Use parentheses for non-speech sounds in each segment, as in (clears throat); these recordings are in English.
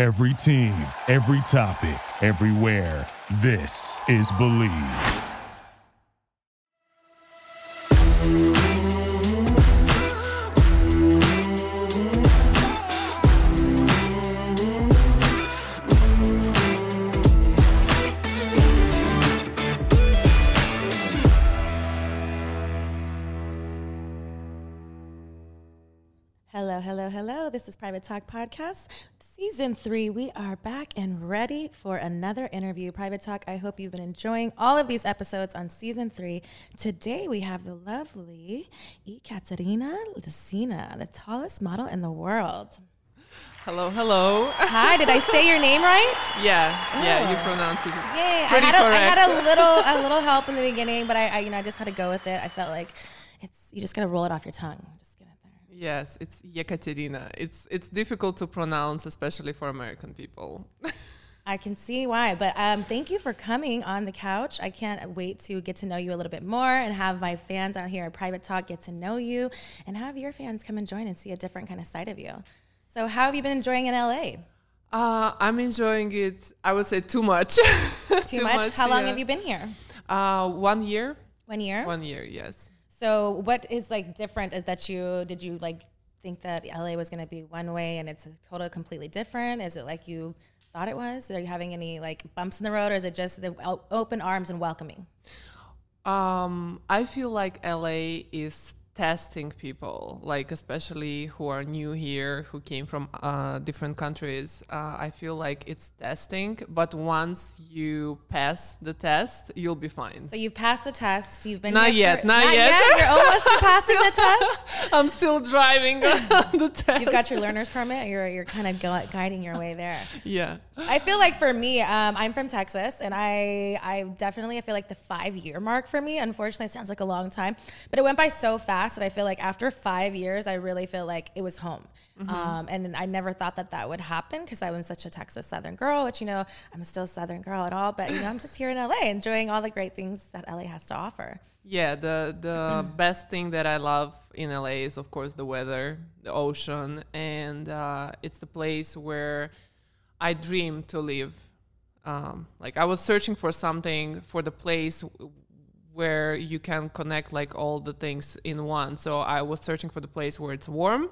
Every team, every topic, everywhere. This is Believe. Hello, hello, hello. This is Private Talk Podcast, season three. We are back and ready for another interview. Private Talk, I hope you've been enjoying all of these episodes on season three. Today we have the lovely Ekaterina Lisina, the tallest model in the world. Hello, hello. Hi, did I say your name right? (laughs) Yeah, yeah, you Oh. pronounce it. Yay! I had, a, I had a (laughs) little a little help in the beginning, but I, I you know I just had to go with it. I felt like it's you just gotta roll it off your tongue. Just get it there. Yes, it's Yekaterina. It's it's difficult to pronounce, especially for American people. (laughs) I can see why, but um, thank you for coming on the couch. I can't wait to get to know you a little bit more and have my fans out here at Private Talk get to know you and have your fans come and join and see a different kind of side of you. So, how have you been enjoying in LA? Uh, I'm enjoying it. I would say too much. (laughs) Too, much? How long yeah. have you been here? Uh, one year. One year. One year. Yes. So, what is like different? Is that you did you like think that LA was going to be one way and it's totally completely different? Is it like you thought it was? Are you having any like bumps in the road, or is it just the open arms and welcoming? Um, I feel like LA is testing people, like especially who are new here, who came from uh, different countries. Uh, I feel like it's testing, but once you pass the test, you'll be fine. So you've passed the test. You've been Not yet, for- not yet. You're almost passing the (laughs) test. I'm still driving (laughs) the test. You've got your learner's permit. You're you're kind of gu- guiding your way there. yeah. I feel like for me, um, I'm from Texas, and I I definitely I feel like the five year mark for me. Unfortunately, sounds like a long time, but it went by so fast that I feel like after five years, I really feel like it was home. Um, and I never thought that that would happen because I was such a Texas Southern girl, which you know I'm still a Southern girl at all, but you know I'm just here in LA enjoying all the great things that LA has to offer. Yeah, the the (clears throat) best thing that I love in LA is of course the weather, the ocean, and uh, it's the place where I dream to live. Um, like I was searching for something for the place where you can connect like all the things in one. So I was searching for the place where it's warm,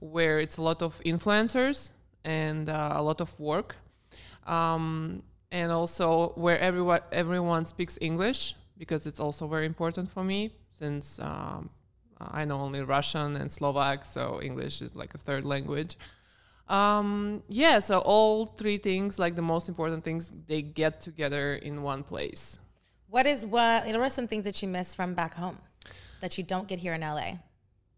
where it's a lot of influencers and uh, a lot of work, um, and also where everyone everyone speaks English because it's also very important for me since um, I know only Russian and Slovak, so English is like a third language. Um, yeah, so all three things, like the most important things, they get together in one place. What is what? What are some things that you miss from back home that you don't get here in LA?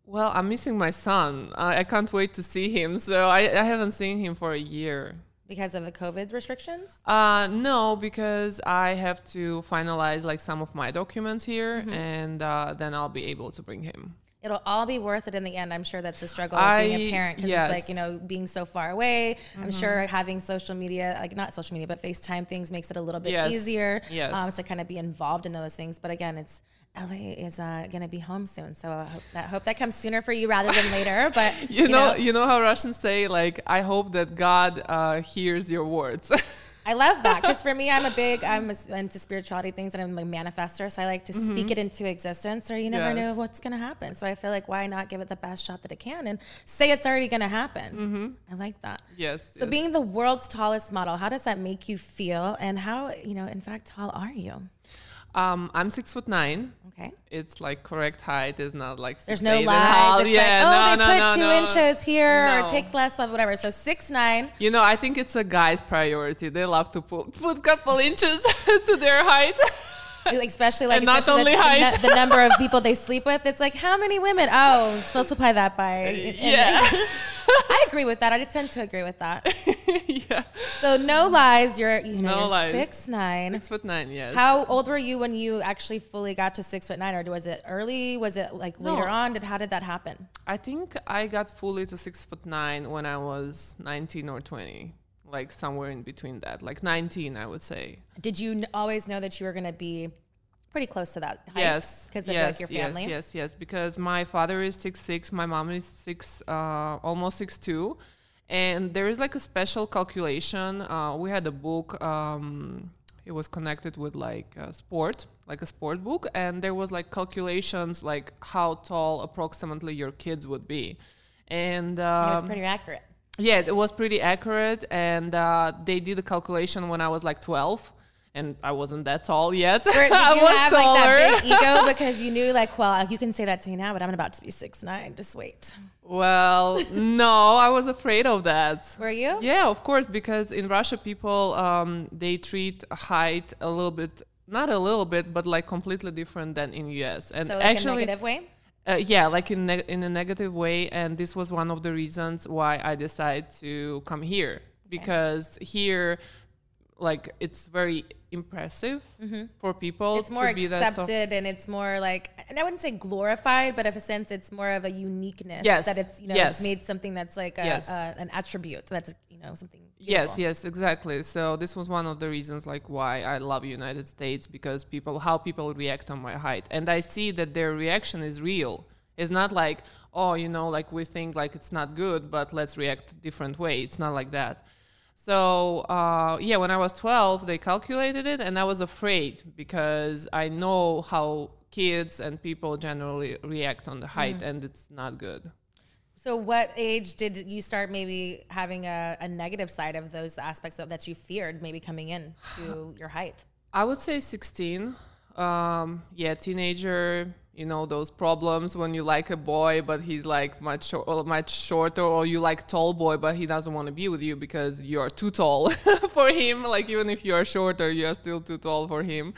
Well, I'm missing my son. I, I can't wait to see him. So I, I haven't seen him for a year. Because of the COVID restrictions? Uh, no, because I have to finalize like some of my documents here, and uh, then I'll be able to bring him. It'll all be worth it in the end. I'm sure that's the struggle of being a parent because yes. it's like, you know, being so far away. I'm sure having social media, like not social media, but FaceTime things makes it a little bit Yes. easier Yes. um, to kind of be involved in those things. But again, it's LA is uh, going to be home soon. So I hope that, hope that comes sooner for you rather than later. (laughs) But, You, know, you know how Russians say like, I hope that God uh, hears your words. (laughs) I love that because (laughs) for me, I'm a big, I'm into spirituality things and I'm a manifester. So I like to speak it into existence or you never know Mm-hmm. What's going to happen. So I feel like why not give it the best shot that it can and say it's already going to happen. I like that. yes. So yes. being the world's tallest model, how does that make you feel? And how, you know, in fact, tall are you? Um, I'm six foot nine. Okay. It's like correct height is not like There's no and lies. It's yeah, like, oh, no, they no, put no, two inches here or take less of whatever. So six nine. You know, I think it's a guy's priority. They love to put put couple inches (laughs) to their height. especially like And not especially only the, the height. nu- the number of people they sleep with. It's like how many women? Oh, multiply that by. and- (laughs) yeah, (laughs) I agree with that. I tend to agree with that. (laughs) yeah. So no lies. You're you know No you're lies. six nine. Six foot nine. Yes. How old were you when you actually fully got to six foot nine, or was it early? Was it like No. later on? Did how did that happen? I think I got fully to six foot nine when I was 19 or 20, like somewhere in between that, like 19, I would say. Did you n- always know that you were going to be pretty close to that height? Yes, because of yes, like your family. Yes, yes, yes. Because my father is six six, my mom is six, uh, almost six two, And there is like a special calculation. Uh, we had a book. Um, it was connected with like a sport, like a sport book, and there was like calculations like how tall approximately your kids would be. And um, it was pretty accurate. yeah, it was pretty accurate, and uh, they did a calculation when I was like 12, and I wasn't that tall yet. Or did (laughs) I you have like that big ego (laughs) because you knew like, well, you can say that to me now, but I'm about to be six nine. Just wait. Well, no, I was afraid of that. Were you? Yeah, of course, because in Russia, people um, they treat height a little bit, not a little bit, but like completely different than in US. And So like actually, a negative way. Uh, yeah, like in neg- in a negative way, and this was one of the reasons why I decided to come here because here, like, it's very impressive for people. Mm-hmm. It's more to be that tall. accepted and it's more like, and I wouldn't say glorified, but in a sense, it's more of a uniqueness. Yes, That it's, you know, yes. it's made something that's like a, Yes. a, an attribute. That's, you know, something. Yes, beautiful. yes, exactly. So this was one of the reasons like why I love United States because people how people react on my height. And I see that their reaction is real. It's not like, oh, you know, like we think like it's not good, but let's react a different way. It's not like that. So uh, yeah, when I was 12, they calculated it, and I was afraid because I know how kids and people generally react on the height, and it's not good. So, what age did you start maybe having a, a negative side of those aspects of that you feared maybe coming in to (sighs) your height? I would say 16. Um, yeah, teenager. You know those problems when you like a boy, but he's like much or much shorter, or you like tall boy, but he doesn't want to be with you because you're too tall (laughs) for him. Like even if you are shorter, you are still too tall for him.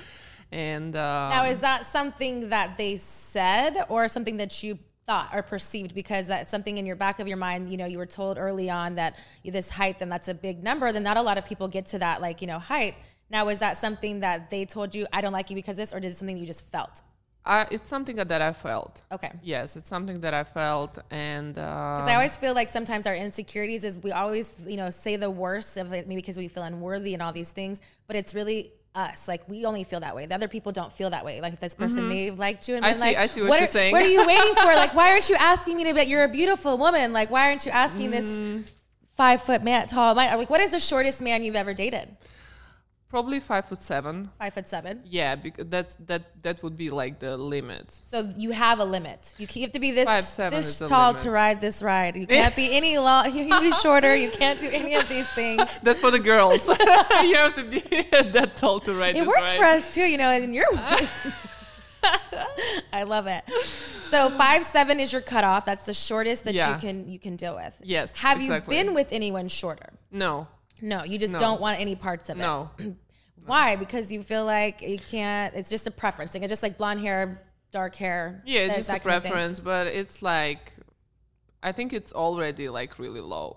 And uh, Now, is that something that they said or something that you thought or perceived because that's something in your back of your mind, you know, you were told early on that this height, and that's a big number, then not a lot of people get to that, like, you know, height. Now, is that something that they told you, I don't like you because this, or did it something you just felt? I, it's something that I felt. Okay. Yes, it's something that I felt, and uh, Because I always feel like sometimes our insecurities is we always, you know, say the worst of it, maybe because we feel unworthy and all these things, but it's really us. Like we only feel that way. The other people don't feel that way. Like this person may have liked you and Mm-hmm. I see- like, I see what are, you're saying." What are you waiting for? Like, why aren't you (laughs) asking me to bet you're a beautiful woman? Like, why aren't you asking Mm. this five foot man, tall man? Like, what is the shortest man you've ever dated? Probably five foot seven. Five foot seven. Yeah, because that's that that would be like the limit. So you have a limit. You, have to be this Five, seven this tall to ride this ride. You can't be any long. (laughs) You can be shorter. You can't do any of these things. (laughs) That's for the girls. (laughs) you have to be that tall to ride It works ride. for us too, you know, and you're. I love it. So five seven is your cutoff. That's the shortest that Yeah. you can you can deal with. Yes, Have exactly. you been with anyone shorter? No, No, you just No. don't want any parts of it. no. (clears throat) Why? Because you feel like you can't. It's just a preference thing. It's just like blonde hair, dark hair. Yeah, it's just a preference, but it's like, I think it's already like really low.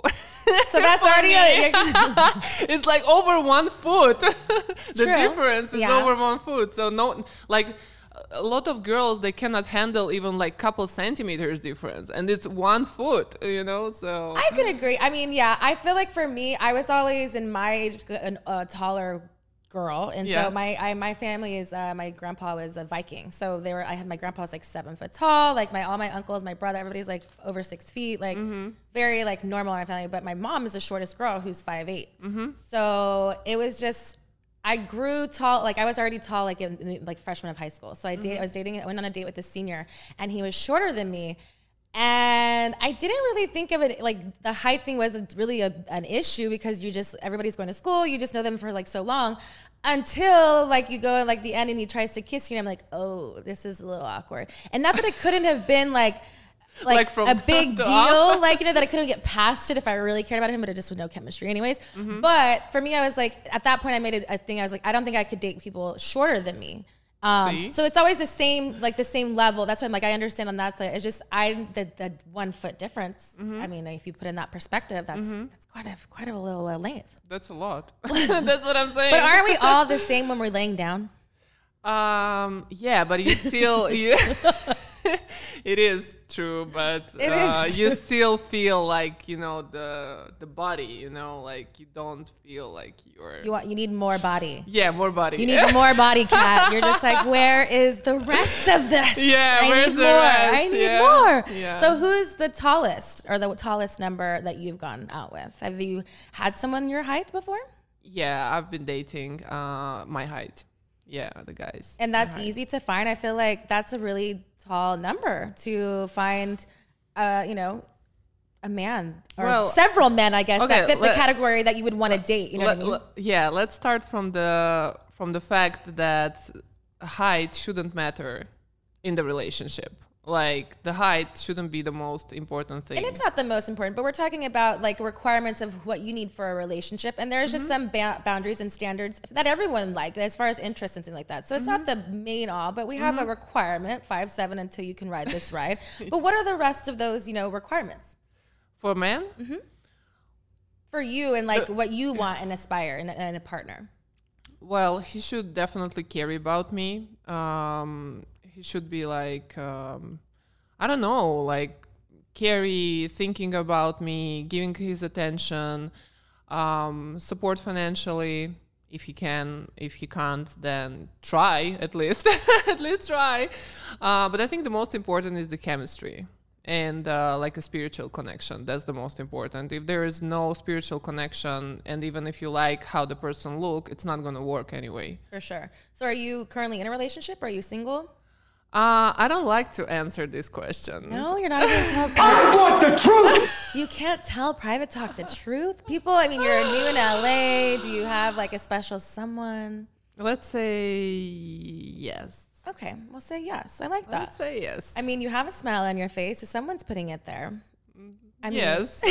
So (laughs) that's already a, (laughs) (laughs) it's like over one foot. the True. difference is Yeah. over one foot. So no, like a lot of girls they cannot handle even like couple centimeters difference, and it's one foot. You know, so I can agree. I mean, yeah, I feel like for me, I was always in my age a uh, taller girl, and Yeah. so my I, my family is uh, my grandpa was a Viking, so they were. I had my grandpa was like seven foot tall, like my all my uncles, my brother, everybody's like over six feet, like very like normal in our family. But my mom is the shortest girl, who's five eight, So it was just. I grew tall, like I was already tall, like in, in like freshman of high school. So I dated, mm-hmm. I was dating, I went on a date with a senior, and he was shorter than me. And I didn't really think of it like the height thing wasn't really a, an issue because you just everybody's going to school, you just know them for like so long until like you go in like the end and he tries to kiss you and I'm like, "Oh, this is a little awkward." And not that it couldn't have been like like, Like from a (laughs) big deal, off. like you know that I couldn't get past it if I really cared about him, but it just was no chemistry anyways. Mm-hmm. But for me, I was like, at that point, I made it a thing. I was like, I don't think I could date people shorter than me. Um, so it's always the same, like the same level. That's why I'm like, I understand on that side. It's just I the, the one foot difference. Mm-hmm. I mean, if you put in that perspective, that's that's quite a quite a little uh, length. that's a lot. (laughs) (laughs) that's what I'm saying. But aren't we all the same when we're laying down? Um. Yeah, but you still you. (laughs) it is true, but uh, is you still feel like you know the the body. You know, like you don't feel like you're. You want you need more body. yeah, more body. You need more body, cat. You're just like, (laughs) where is the rest of this? Yeah, I where's need the more. rest? I need Yeah, more. yeah. So, who's the tallest or the tallest number that you've gone out with? Have you had someone your height before? yeah, I've been dating uh, my height. Yeah, the guys. And that's easy to find. I feel like that's a really tall number to find, uh, you know, a man or Well, several men, I guess, okay, that fit let- the category that you would want to date. You know Let- what I mean? let- yeah, let's start from the from the fact that height shouldn't matter in the relationship. Like the height shouldn't be the most important thing. And it's not the most important, but we're talking about like requirements of what you need for a relationship. And there's just mm-hmm. some ba- boundaries and standards that everyone like as far as interest and things like that. So it's not mm-hmm. the main all, but we have a mm-hmm. requirement five seven until you can ride this (laughs) ride. but what are the rest of those you know requirements For men, for you and like uh, what you (clears throat) want and aspire in, a- in a partner? well, he should definitely care about me. Um, he should be like, um, I don't know, like carry, thinking about me, giving his attention, um, support financially if he can. If he can't, then try at least, (laughs) at least try. Uh, but I think the most important is the chemistry and uh, like a spiritual connection. That's the most important. If there is no spiritual connection, and even if you like how the person look, it's not going to work anyway. For sure. So are you currently in a relationship? Or Are you single? Uh, I don't like to answer this question. No, you're not even tell. I want the truth. (laughs) You can't tell private talk the truth. People, I mean, you're new in LA. Do you have like a special someone? Let's say yes. Okay, we'll say yes. I like that. Let's say yes. I mean, you have a smile on your face, so someone's putting it there. I mean, yes. (laughs)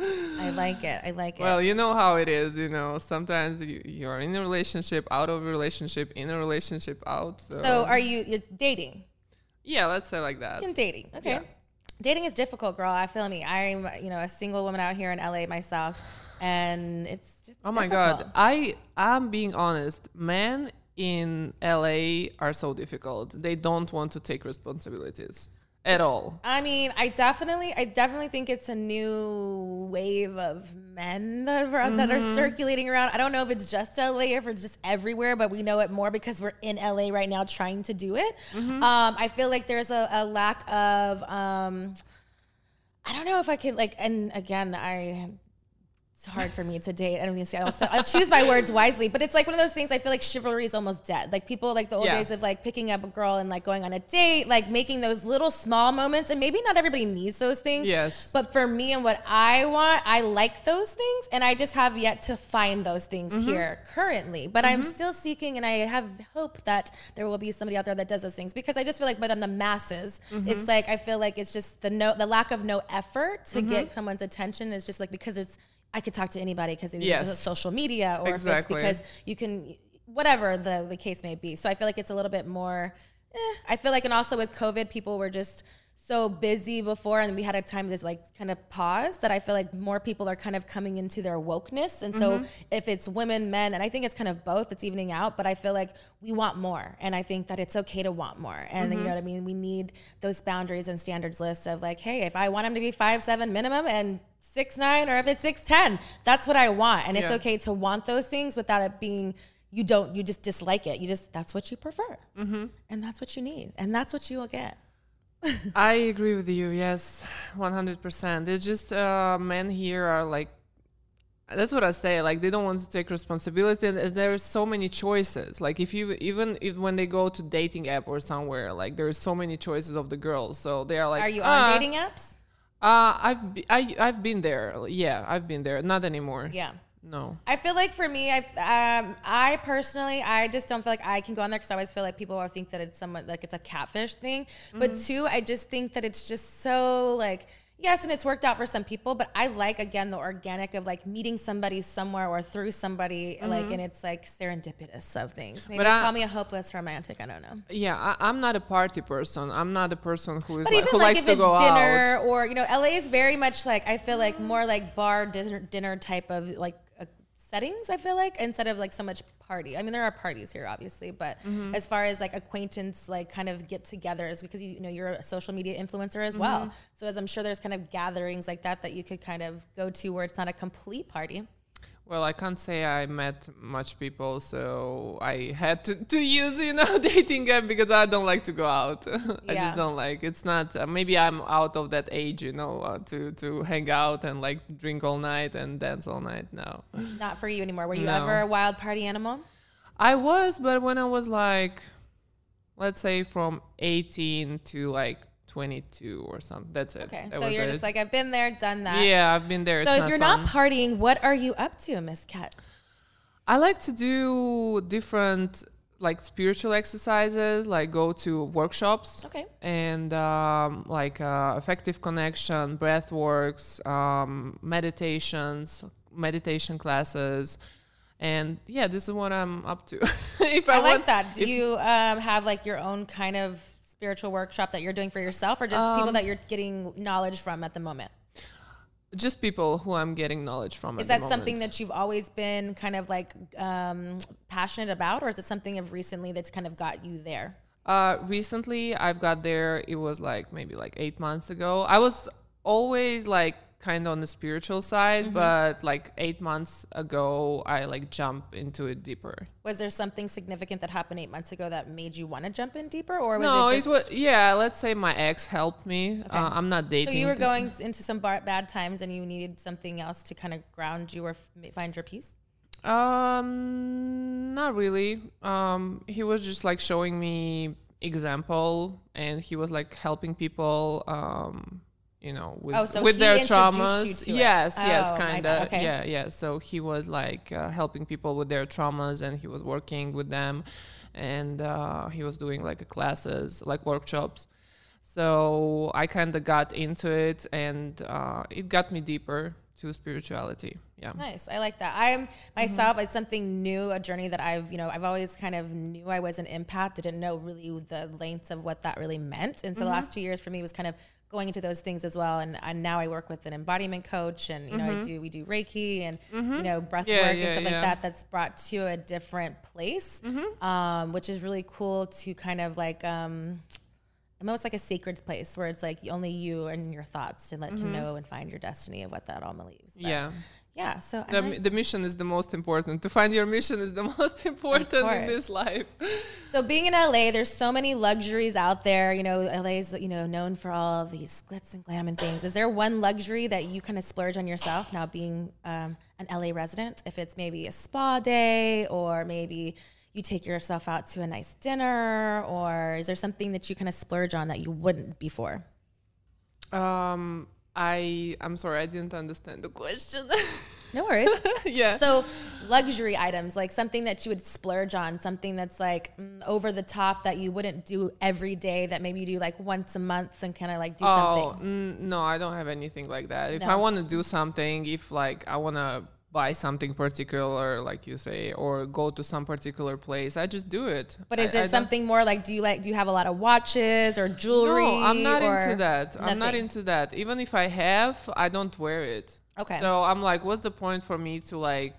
I like it. I like it. well, you know how it is. You know, sometimes you, you're in a relationship, out of a relationship, in a relationship, out. So, so are you? You're dating. yeah, let's say like that. In dating. Okay. Yeah. Dating is difficult, girl. I feel me. I'm, you know, a single woman out here in LA myself, and it's just. Oh my god, I I'm being honest. Men in LA are so difficult. They don't want to take responsibilities at all. I mean, I definitely, I definitely think it's a new wave of men that are, that are circulating around. I don't know if it's just LA or if it's just everywhere, but we know it more because we're in LA right now trying to do it. Um, I feel like there's a, a lack of, um, I don't know if I can like, and again, I. It's hard for me to date. I don't think I'll, I'll choose my words wisely, but it's like one of those things. I feel like chivalry is almost dead. Like people, like the old Yeah. days of like picking up a girl and like going on a date, like making those little small moments. And maybe not everybody needs those things. Yes. But for me and what I want, I like those things, and I just have yet to find those things Mm-hmm. here currently. But I'm still seeking, and I have hope that there will be somebody out there that does those things because I just feel like, but on the masses, Mm-hmm. it's like I feel like it's just the no, the lack of no effort to Mm-hmm. get someone's attention is just like because it's I could talk to anybody because it's Yes. social media or Exactly. if it's because you can whatever the the case may be. So I feel like it's a little bit more. Eh, I feel like, and also with COVID, people were just so busy before, and we had a time to like kind of pause. That I feel like more people are kind of coming into their wokeness, and so if it's women, men, and I think it's kind of both, it's evening out. But I feel like we want more, and I think that it's okay to want more, and you know what I mean. We need those boundaries and standards list of like, hey, if I want him to be five seven minimum and six nine, or if it's six ten, that's what I want, and it's Yeah. okay to want those things without it being you don't you just dislike it you just that's what you prefer Mm-hmm. and that's what you need and that's what you will get I agree with you. Yes, one hundred percent. It's just uh, men here are like. That's what I say. Like they don't want to take responsibility, and there's so many choices. Like if you even if when they go to dating app or somewhere, like there's so many choices of the girls. So they are like, are you on "Ah, dating apps Uh, I've be, I I've been there. Yeah, I've been there. Not anymore. yeah No. I feel like for me, I um, I personally, I just don't feel like I can go on there because I always feel like people will think that it's somewhat like it's a catfish thing. But Mm-hmm. two, I just think that it's just so like yes, and it's worked out for some people. But I like again the organic of like meeting somebody somewhere or through somebody like, and it's like serendipitous of things. Maybe Mm-hmm. But I- call me a hopeless romantic. I don't know. Yeah, I, I'm not a party person. I'm not a person who is But like, even who like likes if it's dinner out. or you know, LA is very much like I feel like more like bar dinner dinner type of like settings. I feel like instead of like so much party. I mean, there are parties here, obviously, but Mm-hmm. as far as like acquaintance, like kind of get togethers, because you, you know you're a social media influencer as Mm-hmm. well. So as I'm sure there's kind of gatherings like that that you could kind of go to where it's not a complete party. Well, I can't say I met much people, so I had to, to use you know (laughs) dating app because I don't like to go out. (laughs) I just don't like. It's not. Uh, maybe I'm out of that age, you know, uh, to to hang out and like drink all night and dance all night. No, Not for you anymore. Were you No. ever a wild party animal? I was, but when I was like, let's say from 18 to like 22 or something. That's it. Okay, That so you're it. just like I've been there, done that. yeah, I've been there. So it's if you're fun. not partying, what are you up to, Miss Cat? I like to do different like spiritual exercises, like go to workshops Okay. and um, like uh, effective connection, breath works, um, meditations, meditation classes. And yeah, this is what I'm up to. (laughs) if I, I like want, that. Do you um, have like your own kind of spiritual workshop that you're doing for yourself, or just people Um, that you're getting knowledge from at the moment? just people who I'm getting knowledge from. Is at the that something that you've always been kind of like um, passionate about, or is it something of recently that's kind of got you there? Uh, recently, I've got there. It was like maybe like eight months ago. I was always like kind of on the spiritual side, Mm-hmm. but like eight months ago, I like jump into it deeper. Was there something significant that happened eight months ago that made you want to jump in deeper, or was no, it it, just? was yeah. Let's say my ex helped me. Uh, I'm not dating. so you were going into some bar- bad times, and you needed something else to kind of ground you or f- find your peace. Um, not really. Um, he was just like showing me example, and he was like helping people. Um, you know, with Oh, so with he their traumas. you to it. yes, yes, Oh, kind of. Okay. Yeah, yeah. So he was like uh, helping people with their traumas, and he was working with them, and uh, he was doing like classes, like workshops. So I kind of got into it, and uh, it got me deeper to spirituality. Yeah. Nice. I like that. I'm myself. It's something new, a journey that I've, you know, I've always kind of knew I was an empath. Didn't know really the lengths of what that really meant. And so the last two years for me was kind of going into those things as well. And, and now I work with an embodiment coach, and you know, I do we do Reiki and you know breath Yeah, work yeah, and stuff yeah. like that. That's brought to a different place, um, which is really cool to kind of like. Um, almost like a sacred place where it's like only you and your thoughts to let can know and find your destiny of what that all believes. But Yeah. Yeah. So The, like- the mission is the most important. To find your mission is the (laughs) most important in this life. So being in LA, there's so many luxuries out there. You know, LA's you know known for all these glitz and glam and things. Is there one luxury that you kind of splurge on yourself now being um, an LA resident? If it's maybe a spa day or maybe you take yourself out to a nice dinner, or is there something that you kind of splurge on that you wouldn't before? Um, I I'm sorry, I didn't understand the question. (laughs) No worries. yeah. So, luxury items, like something that you would splurge on, something that's like mm, over the top that you wouldn't do every day, that maybe you do like once a month and kind of like do oh something. mm, no, I don't have anything like that. If No. I want to do something, if like I want to buy something particular, like you say, or go to some particular place, I just do it. But is I- I it don't- something more like do you like do you have a lot of watches or jewelry? No, I'm not into that. I'm not into that. Even if I have, I don't wear it. Okay. So I'm like, what's the point for me to like,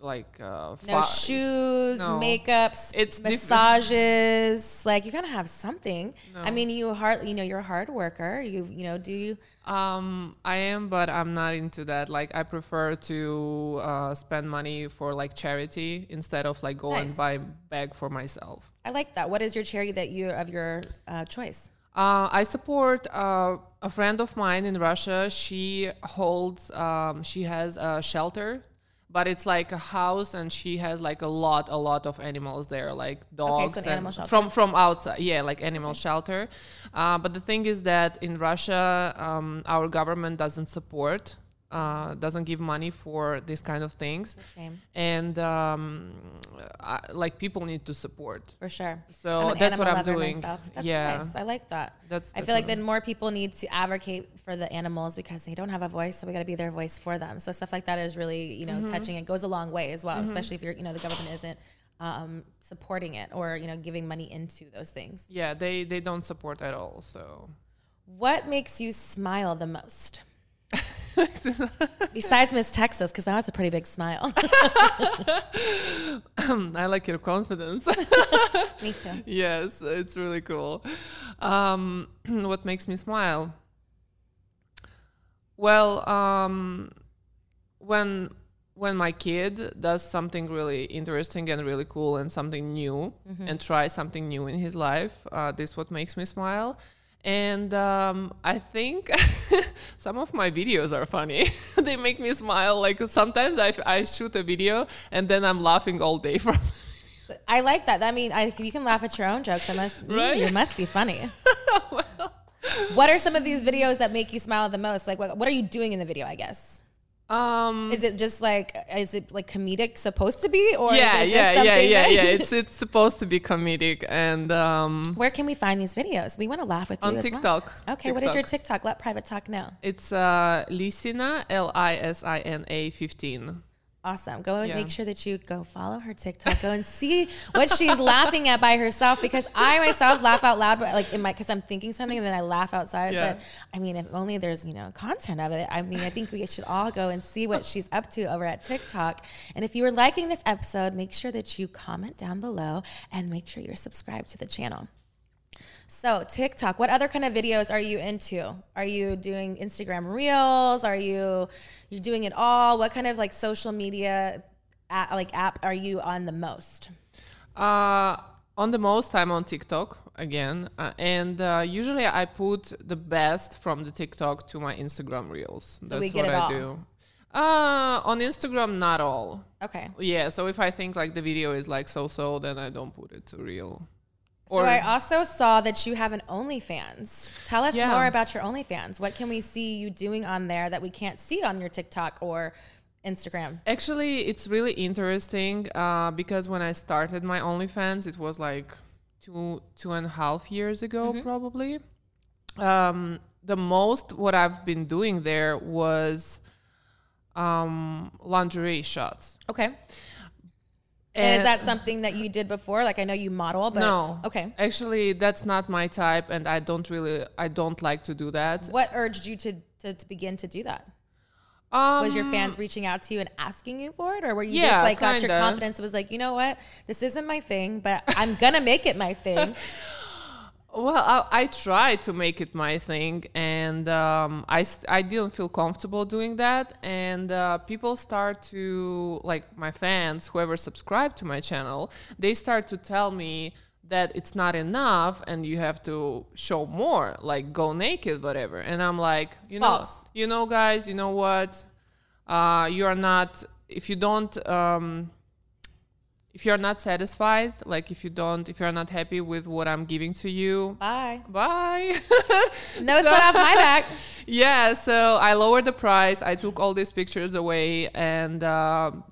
like, uh, no shoes, no. makeup, It's massages. like you gotta have something. I mean, you hard, you know, you're a hard worker. You, you know, do you? Um, I am, but I'm not into that. Like, I prefer to uh, spend money for like charity instead of like go Nice. and buy bag for myself. I like that. What is your charity that you of your uh, choice? Uh, I support uh, a friend of mine in Russia. She holds, um, she has a shelter, but it's like a house, and she has like a lot, a lot of animals there, like dogs an and from from outside. Yeah, like animal shelter. Uh, but the thing is that in Russia, um, our government doesn't support. Uh, doesn't give money for these kind of things, and um, I, like people need to support. for sure. So that's what I'm doing. myself. That's Yeah. nice. I like that. That's- I feel like then more people need to advocate for the animals because they don't have a voice, so we got to be their voice for them. So stuff like that is really you know Mm-hmm. touching. It goes a long way as well, especially if you're you know the government isn't um, supporting it or you know giving money into those things. Yeah, they they don't support at all. So What makes you smile the most? (laughs) Besides Miss Texas, because that was a pretty big smile. (laughs) (laughs) I like your confidence. Me too. yes, it's really cool. Um, (clears throat) what makes me smile? Well, um, when when my kid does something really interesting and really cool and something new and try something new in his life, uh, this what makes me smile. And um, I think (laughs) some of my videos are funny. (laughs) they make me smile. Like sometimes I, I shoot a video and then I'm laughing all day (laughs) from So I like that. I mean, I, if you can laugh at your own jokes, that must Right? you must be funny. What are some of these videos that make you smile the most? Like, what, what are you doing in the video? I guess um, is it just like is it like comedic supposed to be, or yeah, is it just yeah, yeah, yeah, yeah. It's it's supposed to be comedic and um, Where can we find these videos? We want to laugh with you on as well. TikTok. Okay, what is your TikTok? Let private talk know. It's uh, Lisina L I S I N A fifteen. Awesome. Go and Yeah. make sure that you go follow her TikTok. Go and see what she's laughing at by herself because I myself laugh out loud, but like in my because I'm thinking something and then I laugh outside. Yeah. But I mean, if only there's you know content of it. I mean, I think we should all go and see what she's up to over at TikTok. And if you were liking this episode, make sure that you comment down below and make sure you're subscribed to the channel. So TikTok, what other kind of videos are you into? Are you doing Instagram Reels? Are you you're doing it all? What kind of like social media app, like app are you on the most? Uh, on the most, I'm on TikTok again, uh, and uh, usually I put the best from the TikTok to my Instagram reels. That's we get what I all. do. Uh, on Instagram, not all. Okay. Yeah, so if I think like the video is like so-so, then I don't put it to reel. So I also saw that you have an OnlyFans. Tell us Yeah. more about your OnlyFans. What can we see you doing on there that we can't see on your TikTok or Instagram? Actually, it's really interesting uh, because when I started my OnlyFans, it was like two two and a half years ago, probably. Um, the most what I've been doing there was um, lingerie shots. Okay. And, is that something that you did before? Like I know you model, but no? Okay. Actually, that's not my type, and I don't really I don't like to do that. What urged you to, to, to begin to do that? Um, Was your fans reaching out to you and asking you for it, or were you Yeah, just like got your confidence? Was like, you know what, this isn't my thing, but I'm gonna make it my thing. (laughs) Well, I, I tried to make it my thing, and um, I, I didn't feel comfortable doing that. And uh, people start to, like my fans, whoever subscribed to my channel, they start to tell me that it's not enough and you have to show more, like go naked, whatever. And I'm like, you False. know, you know, guys, you know what? Uh, you are not, if you don't, um, if you're not satisfied, like if you don't, if you're not happy with what I'm giving to you, Bye. bye. No sweat off my back. (laughs) yeah, so I lowered the price. I took all these pictures away, and um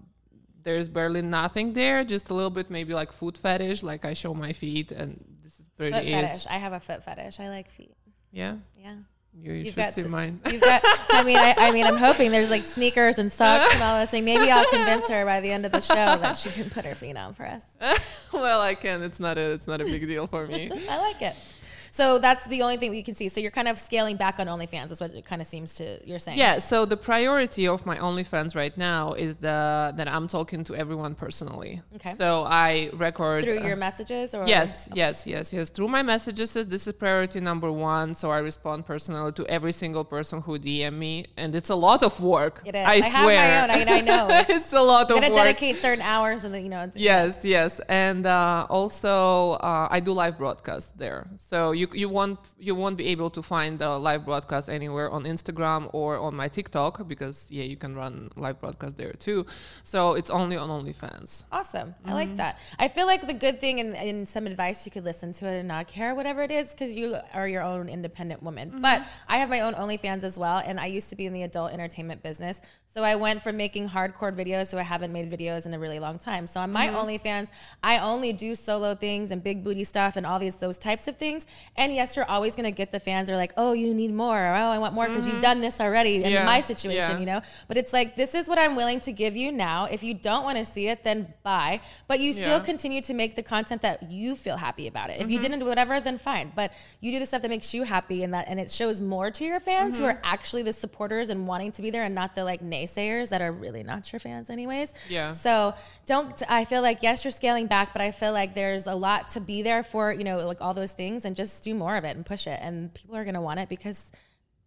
there's barely nothing there. Just a little bit, maybe like foot fetish. Like I show my feet, and this is pretty Foot it. fetish. I have a foot fetish. I like feet. Yeah, Yeah. You, you You've should got see mine. You've got. I mean, I, I mean, I'm (laughs) hoping there's like sneakers and socks and all this thing. Maybe I'll convince her by the end of the show that she can put her feet on for us. (laughs) well, I can. It's not a. It's not a big deal for me. (laughs) I like it. So that's the only thing we can see. So you're kind of scaling back on OnlyFans. Is what it kind of seems to you're saying. Yeah, so the priority of my OnlyFans right now is the that I'm talking to everyone personally. Okay. So I record Through uh, your messages or Yes, yes, yes, yes. Through my messages, this is priority number one. So I respond personally to every single person who DM me, and it's a lot of work. It is. I, I swear. have my own. I, mean, I know. (laughs) it's a lot of gotta work. dedicate certain hours, and you know. It's, Yes, yes, and uh, also uh, I do live broadcasts there. So you you won't you won't be able to find the live broadcast anywhere on Instagram or on my TikTok because yeah you can run live broadcast there too. So it's only on OnlyFans. Awesome. I Mm-hmm. like that. I feel like the good thing and, and some advice you could listen to it and not care, whatever it is, because you are your own independent woman. Mm-hmm. But I have my own OnlyFans as well. And I used to be in the adult entertainment business. So I went from making hardcore videos to I haven't made videos in a really long time. So on my Mm-hmm. OnlyFans, I only do solo things and big booty stuff and all these those types of things. And yes, you're always gonna get the fans that are like, oh, you need more, or, oh, I want more because you've done this already in Mm-hmm. Yeah, my situation, yeah. you know. But it's like this is what I'm willing to give you now. If you don't want to see it, then bye. But you still Yeah. continue to make the content that you feel happy about it. If Mm-hmm. you didn't do whatever, then fine. But you do the stuff that makes you happy, and that and it shows more to your fans who Mm-hmm. are actually the supporters and wanting to be there, and not the like naysayers that are really not your fans, anyways. Yeah. So don't. I feel like yes, you're scaling back, but I feel like there's a lot to be there for. You know, like all those things, and just do more of it and push it, and people are gonna want it because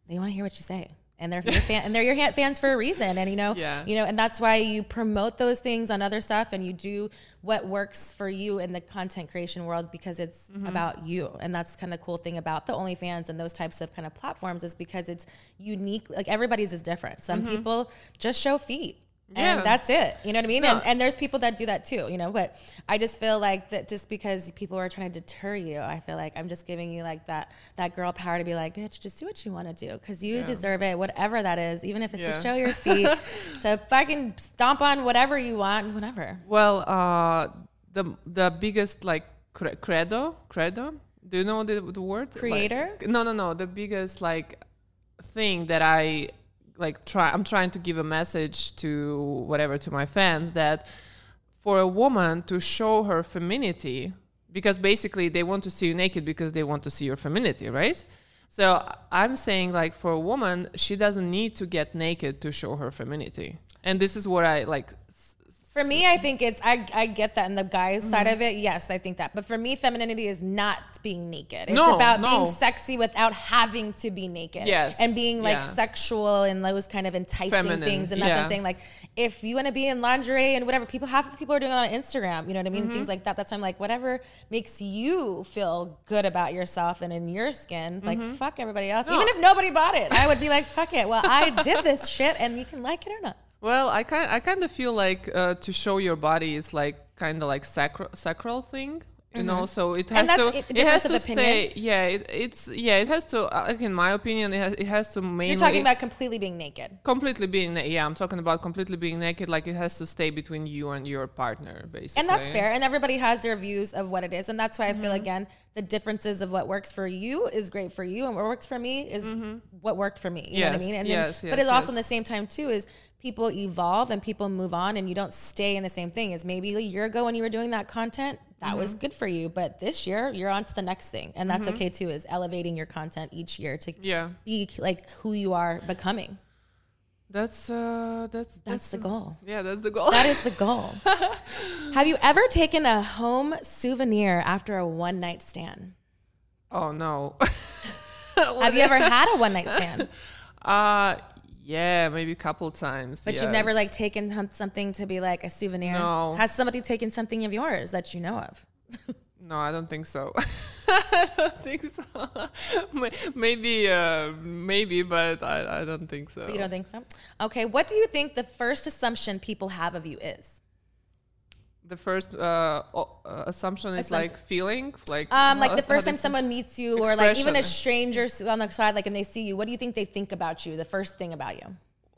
they want to hear what you say. And they're your fan, and they're your fans for a reason, and you know, Yeah. you know, and that's why you promote those things on other stuff, and you do what works for you in the content creation world because it's Mm-hmm. about you, and that's kind of cool thing about the OnlyFans and those types of kind of platforms is because it's unique. Like everybody's is different. Some people just show feet. Yeah. And that's it. You know what I mean? No. And, and there's people that do that too, you know, but I just feel like that just because people are trying to deter you, I feel like I'm just giving you like that, that girl power to be like, bitch, just do what you want to do. Cause you deserve it, whatever that is, even if it's Yeah. to show your (laughs) feet, to fucking stomp on whatever you want, whatever. Well, uh, the the biggest like cre- credo, credo. Do you know the the word? Creator? Like, no, no, no. The biggest like thing that I like try. I'm trying to give a message to whatever to my fans that for a woman to show her femininity because basically they want to see you naked because they want to see your femininity, right? So I'm saying like for a woman, she doesn't need to get naked to show her femininity. And this is what I like For me, I think it's I, I get that in the guys side Mm-hmm. of it. Yes, I think that. But for me, femininity is not being naked. It's No, about no. being sexy without having to be naked. Yes, And being like yeah. sexual and those kind of enticing Feminine, things. And that's what I'm saying. Like if you want to be in lingerie and whatever, people half the people are doing it on Instagram. You know what I mean? Mm-hmm. Things like that. That's why I'm like, whatever makes you feel good about yourself and in your skin, like fuck everybody else. Even Mm-hmm. If nobody bought it, I would be like, fuck it. Well, I did this shit and you can like it or not. Well, I kind I kind of feel like uh, to show your body is like kind of like sacral sacral thing, you know. So it has Mm-hmm. to i- it has to opinion? stay. Yeah, it, it's yeah it has to. Uh, like in my opinion, it has, it has to mainly. You're talking about completely being naked. completely being na- yeah. I'm talking about completely being naked. Like it has to stay between you and your partner, basically. And that's fair. And everybody has their views of what it is. And that's why I Mm-hmm. feel, again, the differences of what works for you is great for you. And what works for me is what worked for me. You know what I Mm-hmm. Yes, mean? And yes, then, yes, but it's also in the same time, too, is people evolve and people move on and you don't stay in the same thing. As maybe a year ago when you were doing that content, that was Mm-hmm. good for you. But this year, you're on to the next thing. And that's okay, too, is elevating your content each year to Yeah, be like who you are becoming. that's uh that's That's the goal. Yeah, that's the goal. That is the goal. (laughs) Have you ever taken a home souvenir after a one night stand? oh no. (laughs) Have you ever had a one night stand? (laughs) uh yeah, maybe a couple times. But you've never like taken something to be like a souvenir. No. Has somebody taken something of yours that you know of? (laughs) No, I don't think so. (laughs) I don't think so. (laughs) Maybe, uh, maybe, but I, I don't think so. You don't think so? Okay. What do you think the first assumption people have of you is? The first uh, uh, assumption is Assum- like feeling, like Um, like the first time someone meets you, or like even a stranger on the side, like and they see you. What do you think they think about you? The first thing about you?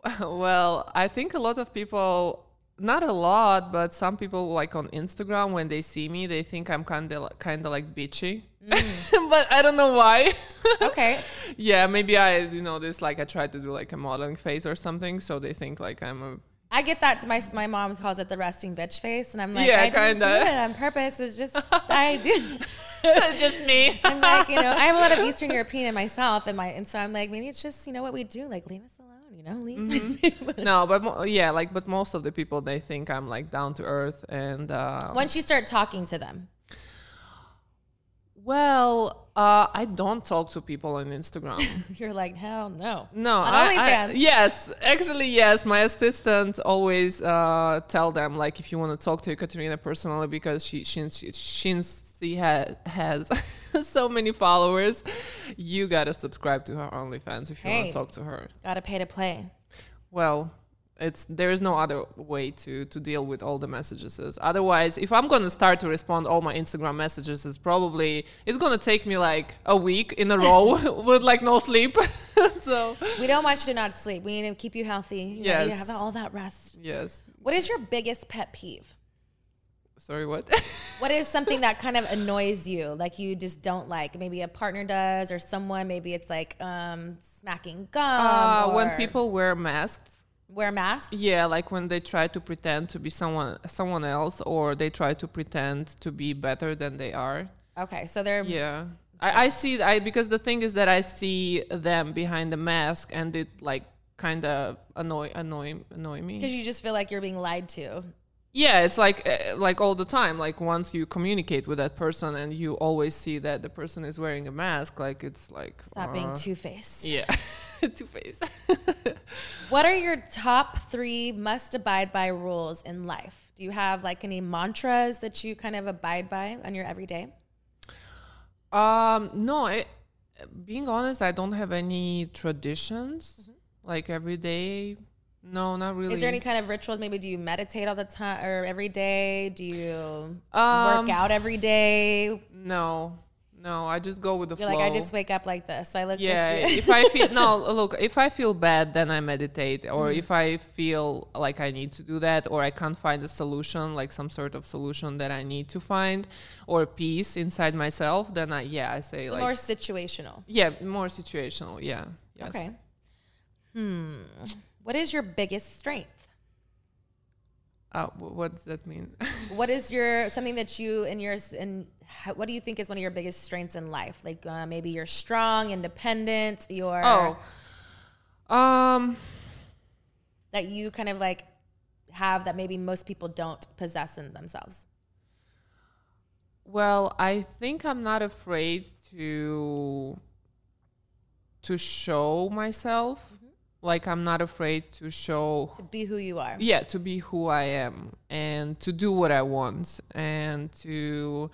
(laughs) well, I think a lot of people, not a lot, but some people like on Instagram when they see me, they think I'm kind of kind of like bitchy, Mm. (laughs) but I don't know why. (laughs) Okay. yeah, maybe I, you know, this like I try to do like a modeling face or something, so they think like I'm a I get that. My my mom calls it the resting bitch face, and I'm like, Yeah, I didn't do it on purpose. It's just I (laughs) do. It's just me. (laughs) I'm like, you know, I have a lot of (laughs) Eastern European in myself, and my and so I'm like, maybe it's just you know what we do, like leave us alone, you know, leave. Mm-hmm. no, but yeah, like but most of the people they think I'm like down to earth and uh, Once you start talking to them, well, uh, I don't talk to people on Instagram. (laughs) you're like, hell no. No, On I, I- yes, actually, yes. My assistant always uh, tell them like if you want to talk to Katerina personally because she since she, since she ha- has (laughs) so many followers, you gotta subscribe to her OnlyFans if you want to talk to her. Gotta pay to play. Well, it's there is no other way to to deal with all the messages. Otherwise, if I'm gonna start to respond all my Instagram messages, is probably it's gonna take me like a week in a row (laughs) (laughs) with like no sleep. (laughs) so We don't want you to not sleep. We need to keep you healthy. You Yes. have all that rest. yes, What is your biggest pet peeve? sorry, what? What is something that kind of annoys you? Like you just don't like? Maybe a partner does, or someone. Maybe it's like um, smacking gum. uh, when people wear masks. Wear masks. Yeah, like when they try to pretend to be someone someone else, or they try to pretend to be better than they are. Okay, so they're Yeah. I, I see I because the thing is that I see them behind the mask and it like kind of annoy annoy annoy me. because you just feel like you're being lied to. Yeah, it's like uh, like all the time. Like once you communicate with that person and you always see that the person is wearing a mask, like it's like Stop being uh, two faced. yeah, (laughs) (laughs) two faced. What are your top three must abide by rules in life? Do you have like any mantras that you kind of abide by on your everyday? um, no, I, being honest, I don't have any traditions like every day. No, not really. Is there any kind of rituals? Maybe do you meditate all the time or every day? Do you Um, work out every day? No, no. I just go with the You're flow. like, I just wake up like this. I look yeah this if i feel no (laughs) look if i feel bad then i meditate or Mm-hmm. if i feel like i need to do that or i can't find a solution like some sort of solution that i need to find or peace inside myself then i yeah i say So like more situational. yeah more situational yeah yes. Okay. Hmm. What is your biggest strength? Uh, wh- what does that mean (laughs) What is your something that you in your in what do you think is one of your biggest strengths in life? Like uh, maybe you're strong, independent, you're oh um that you kind of like have that maybe most people don't possess in themselves. well i think i'm not afraid to to show myself like i'm not afraid to show To be who you are. yeah to be who i am and to do what i want and to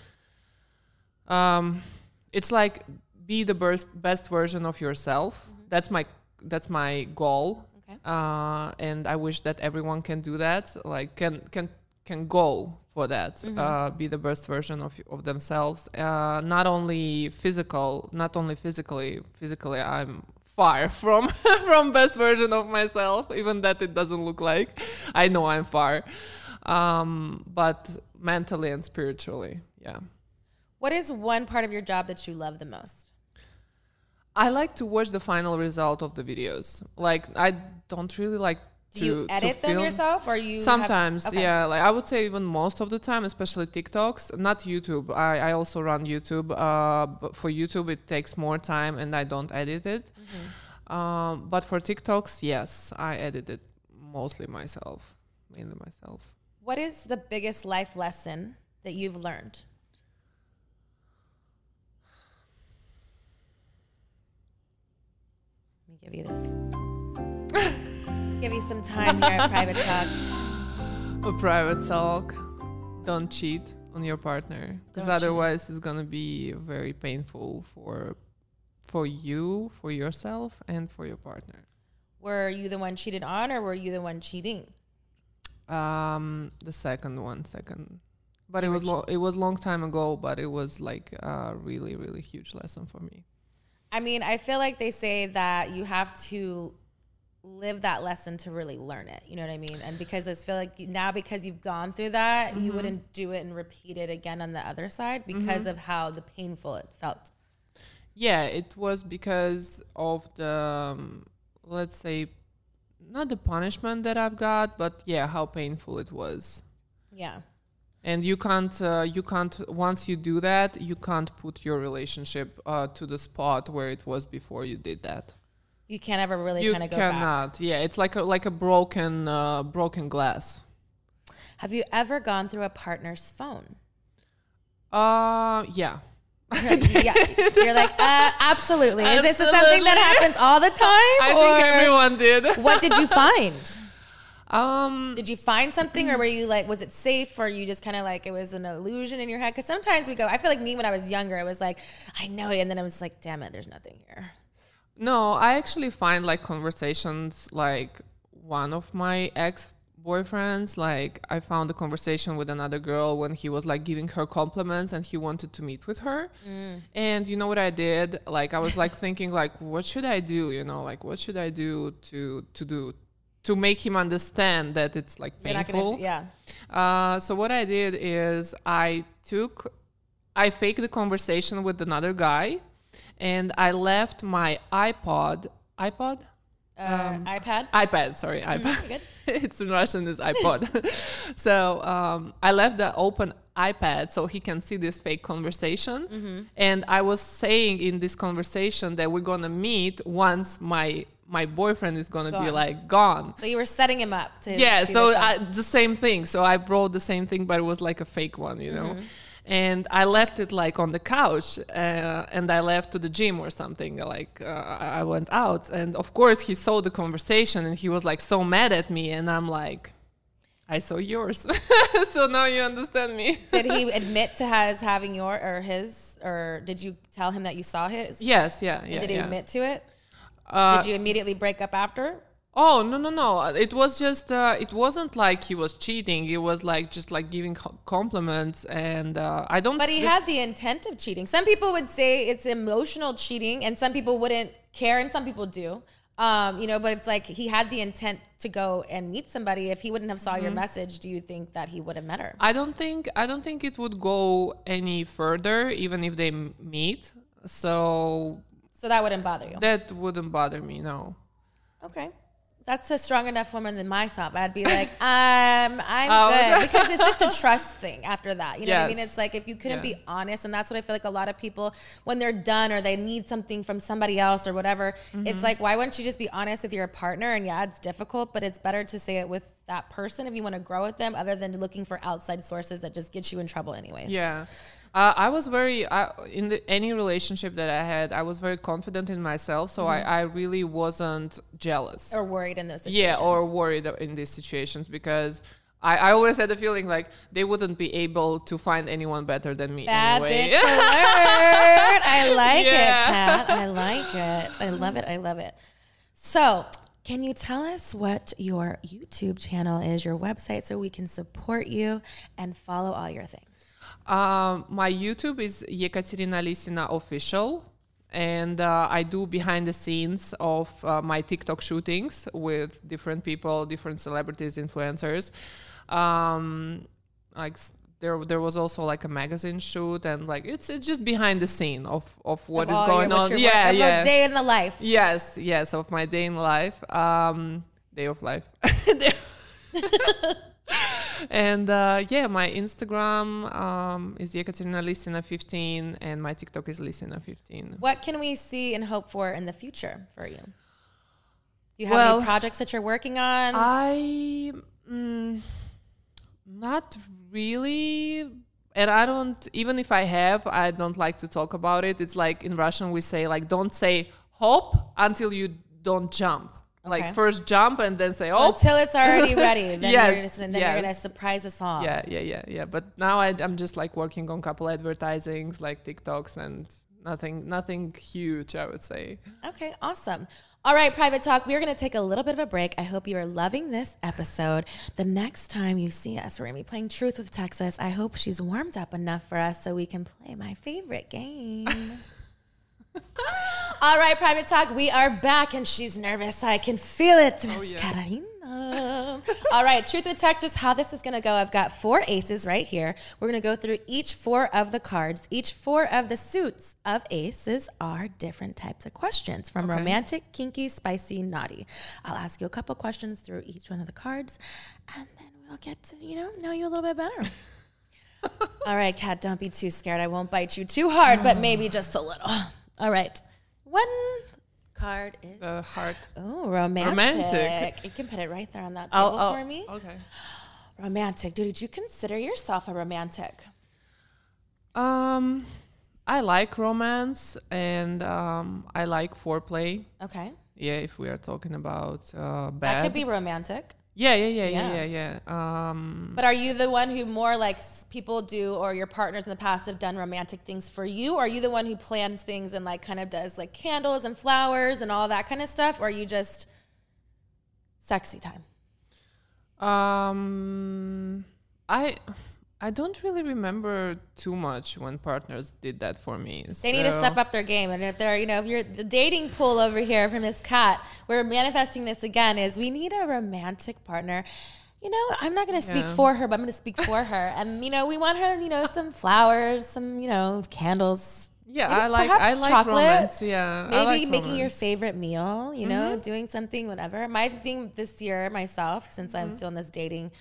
um it's like be the best best version of yourself. That's my that's my goal. Okay. uh and i wish that everyone can do that like can can can go for that uh be the best version of of themselves. Uh not only physical not only physically physically i'm far from (laughs) from best version of myself even that it doesn't look like i know i'm far um but mentally and spiritually yeah What is one part of your job that you love the most? I like to watch the final result of the videos. Like I don't really like Do you edit them film. yourself or you Sometimes, okay. yeah. Like I would say even most of the time, especially TikToks, not YouTube. I, I also run YouTube. Uh, but for YouTube, it takes more time, and I don't edit it. Mm-hmm. Um, but for TikToks, yes, I edit it mostly myself, mainly myself. What is the biggest life lesson that you've learned? Let me give you this. (laughs) give you some time here at private talk. (laughs) A private talk. Don't cheat on your partner, because Don't cheat. otherwise it's gonna be very painful for for you, for yourself, and for your partner. Were you the one cheated on or were you the one cheating? Um, the second one, second, but it You were was lo- it was long time ago, but it was like a really really huge lesson for me. I mean, I feel like they say that you have to live that lesson to really learn it. You know what I mean? And because I feel like now because you've gone through that, you Mm-hmm. wouldn't do it and repeat it again on the other side because Mm-hmm. of how the painful it felt. Yeah, it was because of the um, let's say not the punishment that I've got, but yeah, how painful it was. Yeah. and you can't uh, you can't once you do that you can't put your relationship uh, to the spot where it was before you did that You can't ever really kind of go back. You cannot yeah it's like a like a broken uh, broken glass Have you ever gone through a partner's phone? uh yeah yeah. You're like, uh, absolutely. Is this something Absolutely. that happens all the time? i think everyone did what did you (laughs) find? um Did you find something, or were you like, was it safe, or you just kind of like it was an illusion in your head? Because sometimes we go. I feel like me when I was younger, it was like, I know it, and then I was like, damn it, there's nothing here. No, I actually find like conversations like one of my ex boyfriends, like I found a conversation with another girl when he was like giving her compliments and he wanted to meet with her. And you know what I did? Like I was like (laughs) thinking like what should I do, you know, like what should I do to to do to make him understand that it's like painful. do, yeah. Uh, so what I did is I took, I faked the conversation with another guy, and I left my iPod. iPod. Uh, iPad. iPad, sorry, iPad. (laughs) it's in Russian is iPod. (laughs) so um, I left the open iPad so he can see this fake conversation. And I was saying in this conversation that we're gonna meet once my my boyfriend is gonna be like gone. So you were setting him up to. Yeah, so I, the same thing. So I wrote the same thing, but it was like a fake one, you know. And I left it like on the couch, uh, and I left to the gym or something. Like uh, I went out, and of course he saw the conversation, and he was like so mad at me, and I'm like, I saw yours, (laughs) so now you understand me. (laughs) did he (laughs) admit to has having your or his or did you tell him that you saw his? yes, yeah, yeah. Did he yeah. admit to it? Uh, did you immediately break up after? Oh no no no! It was just uh, it wasn't like he was cheating. It was like just like giving compliments, and uh, I don't. But he had the intent of cheating. Some people would say it's emotional cheating, and some people wouldn't care, and some people do. Um, you know, but it's like he had the intent to go and meet somebody. If he wouldn't have saw Mm-hmm. your message, do you think that he would have met her? I don't think I don't think it would go any further, even if they meet. So So that wouldn't bother you. that wouldn't bother me. No. Okay. That's a strong enough woman than myself. I'd be like, (laughs) um, I'm Oh. good. Because it's just a trust thing after that. You know what I mean? It's like if you couldn't Yeah. be honest, and that's what I feel like a lot of people, when they're done or they need something from somebody else or whatever, Mm-hmm. it's like, why wouldn't you just be honest with your partner? And yeah, it's difficult, but it's better to say it with that person if you want to grow with them other than looking for outside sources that just get you in trouble anyways. Yeah. Uh, I was very I, in the, any relationship that I had. I was very confident in myself, so I, I really wasn't jealous. Or worried in those situations. yeah or worried in these situations because I, I always had the feeling like they wouldn't be able to find anyone better than me Bad anyway. bitch (laughs) alert. I like Yeah. it, Kat. I (laughs) like it. I love it. I love it. So, can you tell us what your YouTube channel is, your website, so we can support you and follow all your things? Um, my YouTube is Yekaterina Lisina official, and uh, I do behind the scenes of uh, my TikTok shootings with different people, different celebrities, influencers. Um, like there, there was also like a magazine shoot, and like it's it's just behind the scene of of what Of is going your- on. Yeah, work- yeah. day in the life. Yes, yes, of my day in life, um, day of life. (laughs) (laughs) (laughs) and uh, yeah, my Instagram um, is Yekaterina Lisina 15, and my TikTok is Lisina 15. What can we see and hope for in the future for you? Do you have Well, any projects that you're working on? I mm, not really. And I don't even if I have, I don't like to talk about it. It's like in Russian we say like don't say hope until you don't jump. Okay. Like first jump and then say So oh until it's already ready, (laughs) then, Yes, you're, then you're gonna surprise us all. yeah yeah yeah yeah but now I, i'm just like working on couple advertisings like tiktoks and nothing nothing huge i would say Okay, awesome. All right, Private Talk, we're going to take a little bit of a break. I hope you are loving this episode. The next time you see us, we're going to be playing Truth with Texas. I hope she's warmed up enough for us so we can play my favorite game. (laughs) (laughs) All right, Private Talk, we are back and she's nervous. I can feel it, Miss oh, yeah. Katarina. (laughs) All right, Truth with Texas, how this is going to go. I've got four aces right here. We're going to go through each four of the cards. Each four of the suits of aces are different types of questions from romantic, kinky, spicy, naughty. I'll ask you a couple questions through each one of the cards, and then we'll get to, you know, know you a little bit better. (laughs) All right, Kat, don't be too scared. I won't bite you too hard, but maybe just a little. All right. One card is the heart oh romantic. Romantic. You can put it right there on that table I'll- for me. okay Romantic, dude. Did you consider yourself a romantic? um i like romance and um i like foreplay Okay, yeah if we are talking about uh bad that could be romantic. Yeah yeah yeah Yeah. yeah yeah yeah um But are you the one who more like people do, or your partners in the past have done romantic things for you? Or are you the one who plans things and like kind of does like candles and flowers and all that kind of stuff? Or are you just sexy time? um i i don't really remember too much when partners did that for me They need to step up their game. And if they're, you know, if you're the dating pool over here from this cat, we're manifesting this again is we need a romantic partner. you know, I'm not going to speak Yeah. for her, but I'm going to speak for her. (laughs) And, you know, we want her, you know, some flowers, some, you know, candles. Yeah, Maybe I like I like chocolate. romance. Yeah, Maybe like making your romance. Mm-hmm. favorite meal, you know, doing something, whatever. My thing this year, myself, since I'm Mm-hmm. still in this dating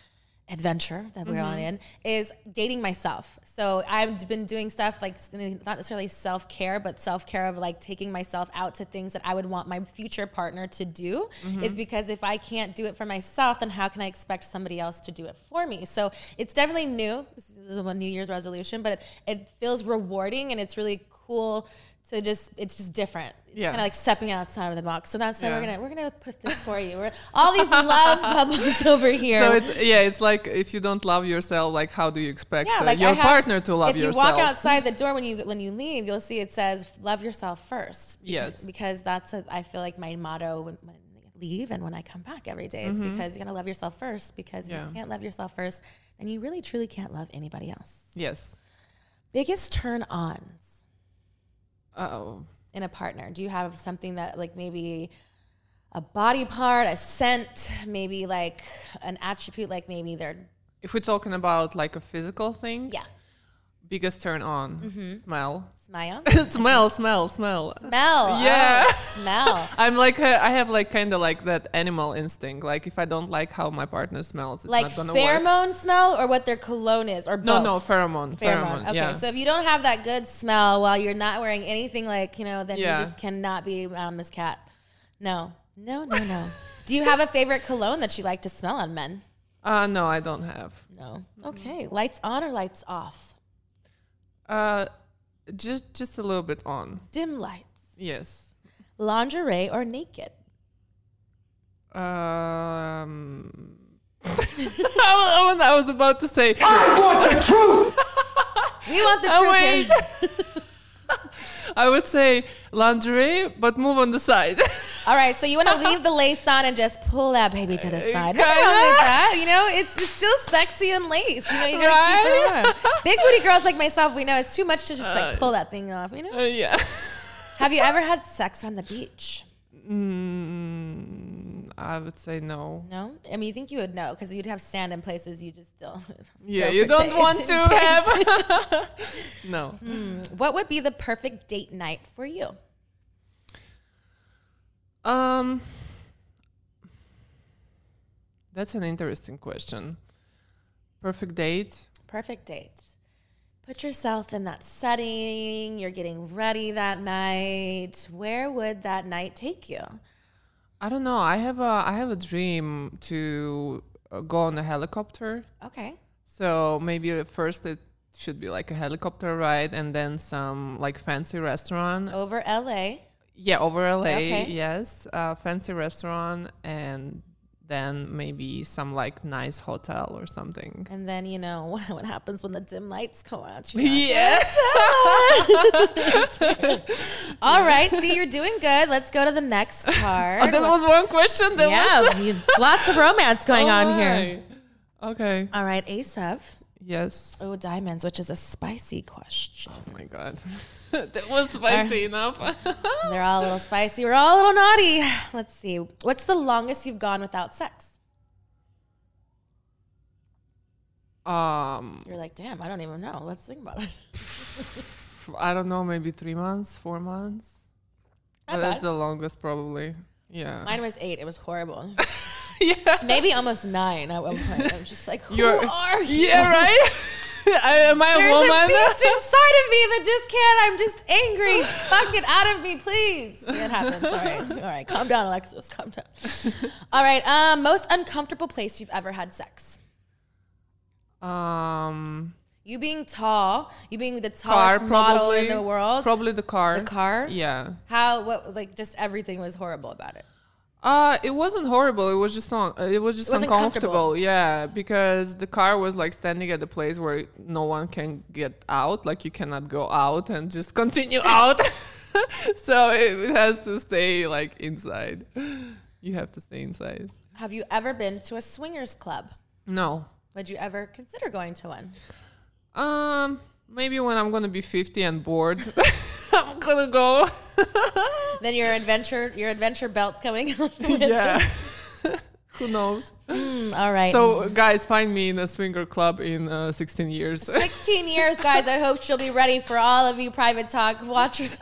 adventure that we're on in, is dating myself. So I've been doing stuff like not necessarily self care, but self care of like taking myself out to things that I would want my future partner to do. Mm-hmm. Is because if I can't do it for myself, then how can I expect somebody else to do it for me? So it's definitely new. This is a New Year's resolution, but it, it feels rewarding and it's really cool to just it's just different. It's Yeah. kind of like stepping outside of the box. So that's why we're gonna we're gonna put this for you. We're all these love (laughs) bubbles over here. So it's yeah, it's like if you don't love yourself, like how do you expect yeah, uh, your have- partner to love if yourself? If you walk outside the door when you when you leave, you'll see it says "Love yourself first. Because, Yes. because that's a, I feel like my motto when, when I leave and when I come back every day is because you're gonna love yourself first. Because if. Yeah. you can't love yourself first, then you really truly can't love anybody else. yes. Biggest turn ons Oh, in a partner? Do you have something that like maybe a body part, a scent, maybe like an attribute, like maybe they're if we're talking about like a physical thing, yeah, biggest turn on, Mm-hmm. smell, smile, (laughs) smell, smell, smell. smell, Yeah. oh, smell. (laughs) I'm like uh, I have like kind of like that animal instinct. Like if I don't like how my partner smells, it's like gonna work. pheromone smell or what their cologne is or No, no, pheromone. pheromone. Pheromone. Okay, yeah. so if you don't have that good smell while you're not wearing anything like you know, then Yeah. you just cannot be um, Miss Cat. No, no, no, no. Do you have a favorite cologne that you like to smell on men? uh, no, I don't have. No. Okay, lights on or lights off? Uh, just just a little bit on. Dim lights. Yes. Lingerie or naked? Um. (laughs) I was- I was about to say. We want the truth. (laughs) you Oh, wait. here. (laughs) I would say lingerie, but move on the side. (laughs) All right, so you want to (laughs) leave the lace on and just pull that baby to the side. Nothing wrong kinda. with that. You know, it's it's still sexy and lace. You know, you gotta keep it on. Big booty girls like myself, we know it's too much to just like Uh, pull that thing off. You know. Uh, yeah. Have you ever had sex on the beach? Mm, I would say no. No. I mean, you think you would know because you'd have sand in places you just don't. (laughs) Yeah, you don't want to (laughs) have. (laughs) no. What would be the perfect date night for you? Um, that's an interesting question. Perfect date. Perfect date. Put yourself in that setting. You're getting ready that night. Where would that night take you? I don't know. I have a I have a dream to uh, go on a helicopter. Okay. So maybe at first it should be like a helicopter ride, and then some like fancy restaurant. Over LA. Yeah, over LA. Okay. Yes, uh, fancy restaurant, and then maybe some like nice hotel or something. And then, you know, (laughs) what happens when the dim lights go out? Yeah. (laughs) All right. See, you're doing good. Let's go to the next (laughs) part. Oh, that was one question. That yeah, was lots of romance going Oh on here. Okay. All right, Ace of. Yes. Oh, diamonds, which is a spicy question. Oh my god. (laughs) that was spicy enough. (laughs) They're all a little spicy. We're all a little naughty. Let's see. What's the longest you've gone without sex? um, You're like, damn, I don't even know. Let's think about it. (laughs) I don't know, maybe three months, four months. That's the longest, probably. Yeah. Mine was eight. It was horrible. (laughs) yeah. Maybe almost nine at one point. I'm just like, who You're- are you? Yeah, right? (laughs) I, am I a There's woman? a beast (laughs) inside of me that just can't. I'm just angry. Fuck it out of me, please. It happens. All right. All right. Calm down, Alexis. Calm down. All right. Um, most uncomfortable place you've ever had sex? um, You being tall. You being the car, tallest model in the world. Probably the car. The car. Yeah. How? What? Like just everything was horrible about it. Uh, it wasn't horrible. It was just un- uh, it was just It uncomfortable. Yeah, because the car was like standing at the place where no one can get out. Like you cannot go out and just continue (laughs) out. (laughs) so it, it has to stay like inside. You have to stay inside. Have you ever been to a swingers club? No. Would you ever consider going to one? Um, maybe when I'm gonna be 50 and bored, (laughs) I'm gonna go. (laughs) Then your adventure, your adventure belt's coming. (laughs) yeah. Who knows? Mm, all right. So, guys, find me in a swinger club in uh, 16 years. 16 years, guys. I hope she'll be ready for all of you private talk watchers.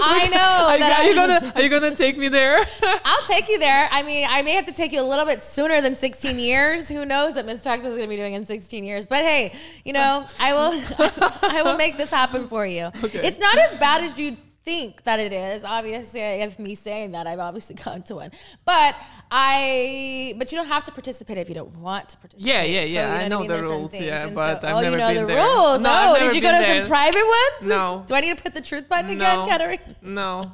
I know. Are, you gonna Are you gonna (laughs) take me there? I'll take you there. I mean, I may have to take you a little bit sooner than 16 years. Who knows what Miss Texas is going to be doing in 16 years? But hey, you know, I will, (laughs) I will make this happen for you. Okay. It's not as bad as you think that it is. Obviously, if me saying that, I've obviously (laughs) gone to one. But I, but you don't have to participate if you don't want to participate. Yeah, yeah, yeah. you I what know mean? the There's rules, yeah, And but I've oh, never you know been the there. rules. No, oh, did you go to there. some private ones? No. (laughs) Do I need to put the truth button again, No. Katarina? no.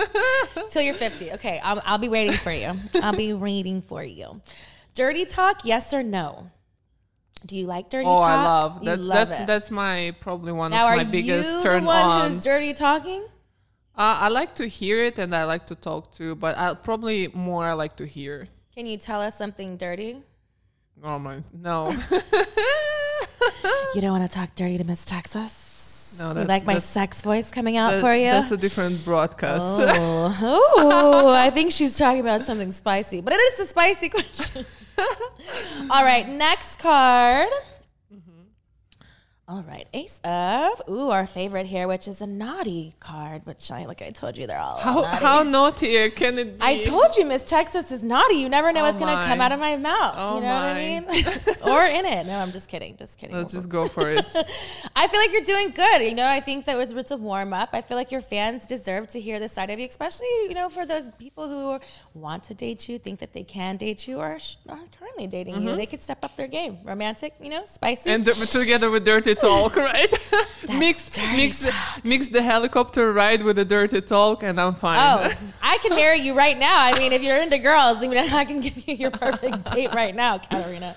(laughs) Till you're 50. Okay, I'll, I'll be waiting for you. I'll be waiting for you. Dirty talk, yes or no? Do you like dirty talking? Oh, talk? I love You that's love that's it. that's my probably one now, of my biggest you the one ons. who's dirty talking? Uh, I like to hear it and I like to talk to, but I probably more I like to hear. Can you tell us something dirty? Oh my, no, (laughs) You don't want to talk dirty to Miss Texas? No, you like my sex voice coming out That- for you? that's a different broadcast. Oh, (laughs) oh, I think she's talking about something spicy, but it is a spicy (laughs) question. (laughs) All right, next card. Mm-hmm. All right, Ace of Ooh, our favorite here, which is a naughty card. Which I like, I told you they're all How naughty. how naughty can it be? I told you, Miss Texas is naughty. You never know Oh what's gonna come out of my mouth. Oh you know what I mean? (laughs) or in it. No, I'm just kidding. Just kidding. Let's just go for it. (laughs) I feel like you're doing good. You know, I think that was it's a warm up. I feel like your fans deserve to hear this side of you, especially you know for those people who want to date you, think that they can date you, or are currently dating you. They could step up their game. Romantic, you know, spicy. Mm-hmm. and together with dirty talk, (laughs) right? mix mix mix the helicopter ride with the dirty talk, and I'm fine. Oh, (laughs) I can marry you right now. I mean, if you're into girls, I mean, (laughs) I can give you your perfect date right now, Katarina.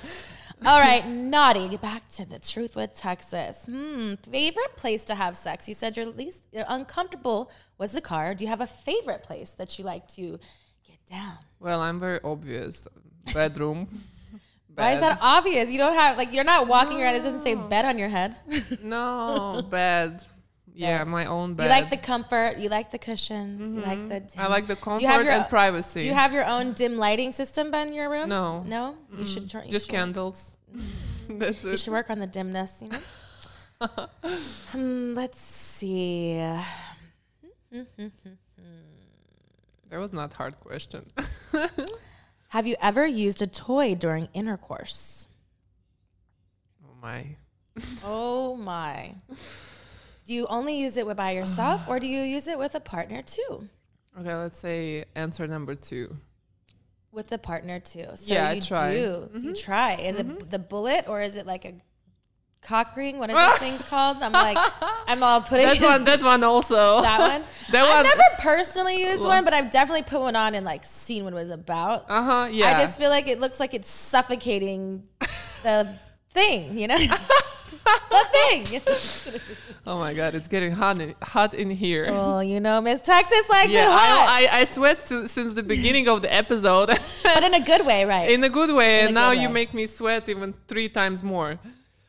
All right, naughty. Get back to the truth with Texas. Hmm, favorite place to have sex? You said your least you're uncomfortable was the car. Do you have a favorite place that you like to get down? Well, I'm very obvious. Bedroom. Why is that obvious? You don't have like you're not walking around. It doesn't say bed on your head. (laughs) No, (laughs) bed. Yeah, my own bed. You like the comfort. You like the cushions. You like the. I like the Do comfort you have your and privacy. Do you have your own dim lighting system in your room? No. No. You should try. just should- candles? (laughs) That's it. You should work on the dimness, you know? Hmm, let's see. That was not hard question. Have you ever used a toy during intercourse? oh my. Oh my. Do you only use it by yourself or do you use it with a partner too? Okay, let's say answer number two. With a partner too. So Yeah, I you try. do. So you mm-hmm. try. Is it mm-hmm. the bullet or is it like a cock ring? What is those things (laughs) called? I'm like, I'm all putting That one. That one also. (laughs) that one. (laughs) That I've one- never personally used one, but I've definitely put one on and like seen what it was about. Uh huh. Yeah. I just feel like it looks like it's suffocating the thing, you know? the thing. oh my god, it's getting hot in, hot in here. well, you know, Miss Texas likes yeah, it hot. I, I, I sweat si- since the beginning of the episode but in a good way, right? in a good way, In and now you make me sweat even three times more.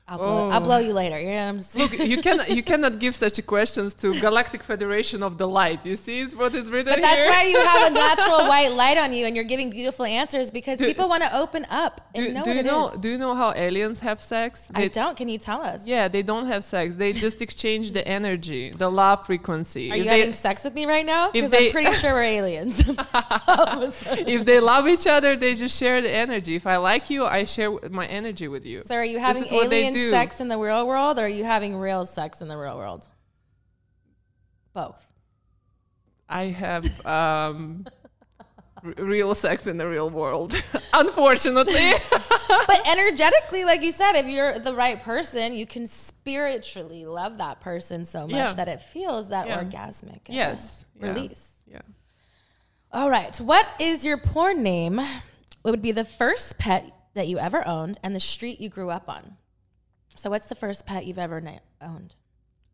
I'll, blow, I'll Oh. blow you later. You know, I'm just, Look, you can you cannot give such questions to Galactic Federation of the Light. You see, it's what is written but that's here. why you have a natural (laughs) white light on you and you're giving beautiful answers because Do- people want to open up and do, know do what you it know? is. Do you know how aliens have sex? I don't. Can you tell us? Yeah, they don't have sex. They just exchange the energy, the love frequency. Are If you they, having sex with me right now? Because I'm pretty sure we're aliens. (laughs) All of a sudden. if they love each other, they just share the energy. If I like you, I share my energy with you. So are you having is what they alien do. sex in the real world or are you having real sex in the real world? Both. I have um, real sex in the real world, (laughs) unfortunately. (laughs) but energetically, like you said, if you're the right person, you can spiritually love that person so much Yeah. that it feels that Yeah. orgasmic uh, yes. yeah, release. Yeah. All right. What is your porn name? What would be the first pet that you ever owned and the street you grew up on? So, what's the first pet you've ever na- owned?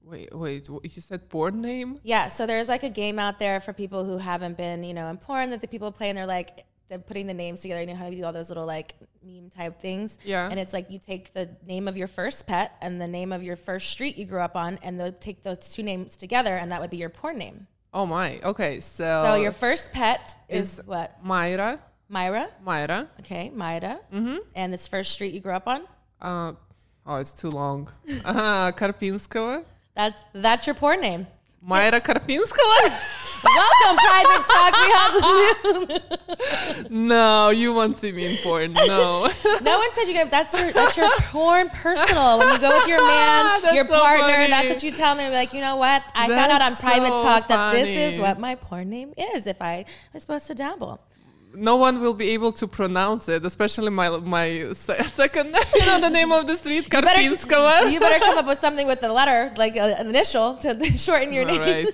Wait, wait. You said porn name? Yeah, so there's like a game out there for people who haven't been, you know, in porn that the people play and they're like they're putting the names together. You know how you do all those little like meme type things. Yeah. And it's like you take the name of your first pet and the name of your first street you grew up on, and they'll take those two names together, and that would be your porn name. Oh my. Okay, so So your first pet is, is- what? Myra, Myra. Myra. Okay, Myra. Mm-hmm. And this first street you grew up on? Uh, oh, it's too long. Ah, Karpinskova. That's that's your porn name. Myra Karpinskova. Welcome, Private Talk. We have the (laughs) no, you won't see me in porn. No. (laughs) No one said you could. That's your that's your porn personal. When you go with your man, (laughs) That's your so partner, funny. that's what you tell them. Be like, you know what? I found out on Private so Talk that this is what my porn name is. If I was supposed to dabble. No one will be able to pronounce it, especially my my se- (laughs) second, (laughs) you know, the name of the street, Karpinskova. you better come up with something with a letter, like a, an initial, to (laughs) shorten your All name. right.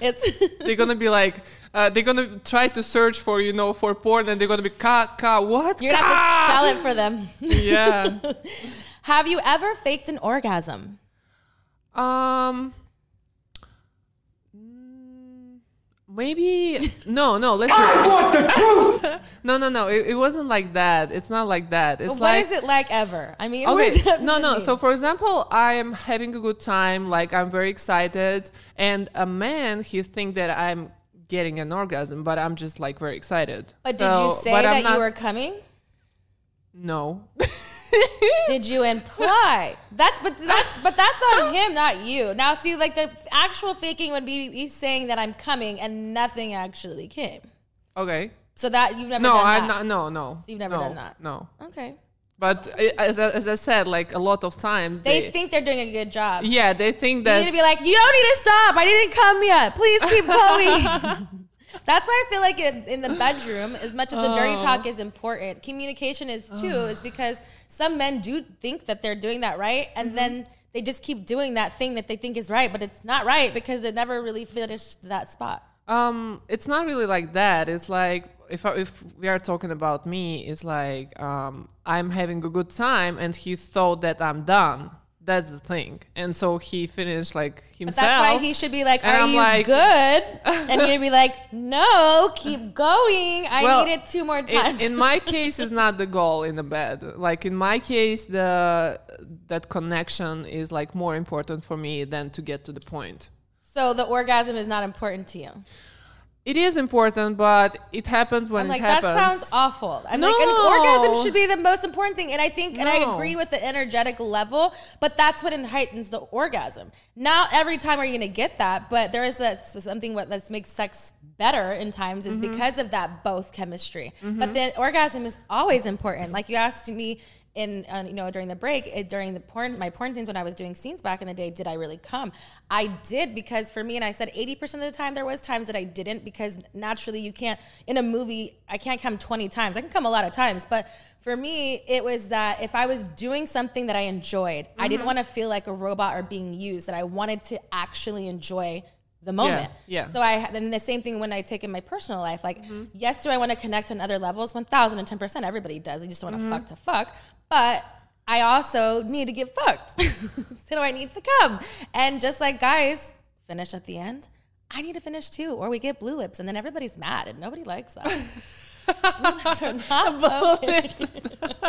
It's they're gonna be like, uh, they're gonna try to search for, you know, for porn, and they're gonna be ka ka what? you're gonna have to spell it for them. Yeah. have you ever faked an orgasm? Um. mm, Maybe no, no. Listen. (laughs) no, no, no. It, it wasn't like that. It's not like that. It's What like is it like ever? I mean, what okay. (laughs) No, no. mean? So for example, I am having a good time. Like I'm very excited, and a man he think that I'm getting an orgasm, but I'm just like very excited. But did you say but I'm that you were coming? No. (laughs) Did you imply? That's but that's but that's on him, not you. Now see, like the actual faking would be he's saying that I'm coming and nothing actually came. Okay. So that you've never No, done I'm that. not. No, no. you've never no, done that? No. Okay. But uh, as, I- as I said, like a lot of times They, think they're doing a good job. Yeah, they think You that need to be like, you don't need to stop. I didn't come yet. Please keep (laughs) going. (laughs) That's why I feel like in, in the bedroom, as much as the dirty Oh. talk is important, communication is too, is because some men do think that they're doing that right. And Mm-hmm. then they just keep doing that thing that they think is right, but it's not right because they never really finished that spot. Um, it's not really like that. It's like if I, if we are talking about me, it's like um, I'm having a good time, and he thought that I'm done. That's the thing, and so he finished like But himself. that's why he should be like, Are you like- good? (laughs) And you'd be like, No, keep going. I Well, need it two more in, times. in my (laughs) case, is not the goal in the bed. Like in my case, the that connection is like more important for me than to get to the point. so the orgasm is not important to you. It is important, but it happens when I'm like, it happens. that sounds awful. I'm like, an orgasm should be the most important thing. And I think, and I agree with the energetic level, but that's what heightens the orgasm. Not every time are you going to get that, but there is that something what that makes sex better in times is Mm-hmm. because of that both chemistry. But the orgasm is always important. Like you asked me in uh, you know during the break uh, during the porn my porn scenes when I was doing scenes back in the day did I really come I did because for me and I said 80% of the time there was times that I didn't because naturally you can't in a movie I can't come 20 times I can come a lot of times but for me it was that if I was doing something that I enjoyed I didn't want to feel like a robot or being used that I wanted to actually enjoy the moment. yeah. So I and the same thing when I take in my personal life. Like, yes, do I want to connect on other levels? One thousand and ten percent. Everybody does. You just want to fuck to fuck. But I also need to get fucked. (laughs) so I need to come? And just like guys finish at the end, I need to finish too, or we get blue lips, and then everybody's mad, and nobody likes that. blue lips are not (laughs) okay.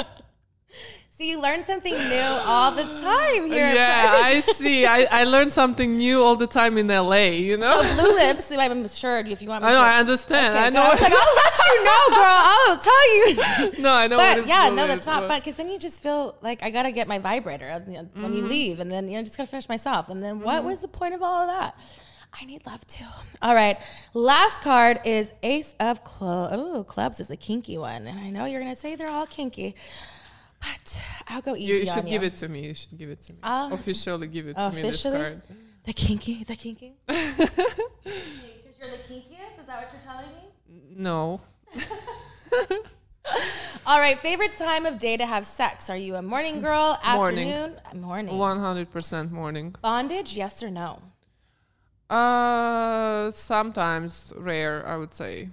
(laughs) See, you learn something new all the time here. yeah, Private I see. I, I learn something new all the time in LA. You know. So blue lips, I'm sure if you want me I know. to. I understand. Okay, I know. I was like, I'll let you know, girl. I'll tell you. (laughs) no, I know. But is yeah, blue no, is, that's not but- fun because then you just feel like I gotta get my vibrator you know, when Mm-hmm. you leave, and then you know just gotta finish myself, and then what was the point of all of that? I need love too. All right, last card is Ace of Clubs. Oh, clubs is a kinky one, and I know you're gonna say they're all kinky, but I'll go easy You, you on should you. give it to me. You should give it to me. Uh, Officially give it to me. Officially? card. The kinky, the kinky. (laughs) Because you're the kinkiest. Is that what you're telling me? No. (laughs) All right, favorite time of day to have sex? Are you a morning girl, Morning. afternoon, morning? One hundred percent morning. Bondage, yes or no? Uh, sometimes rare, I would say.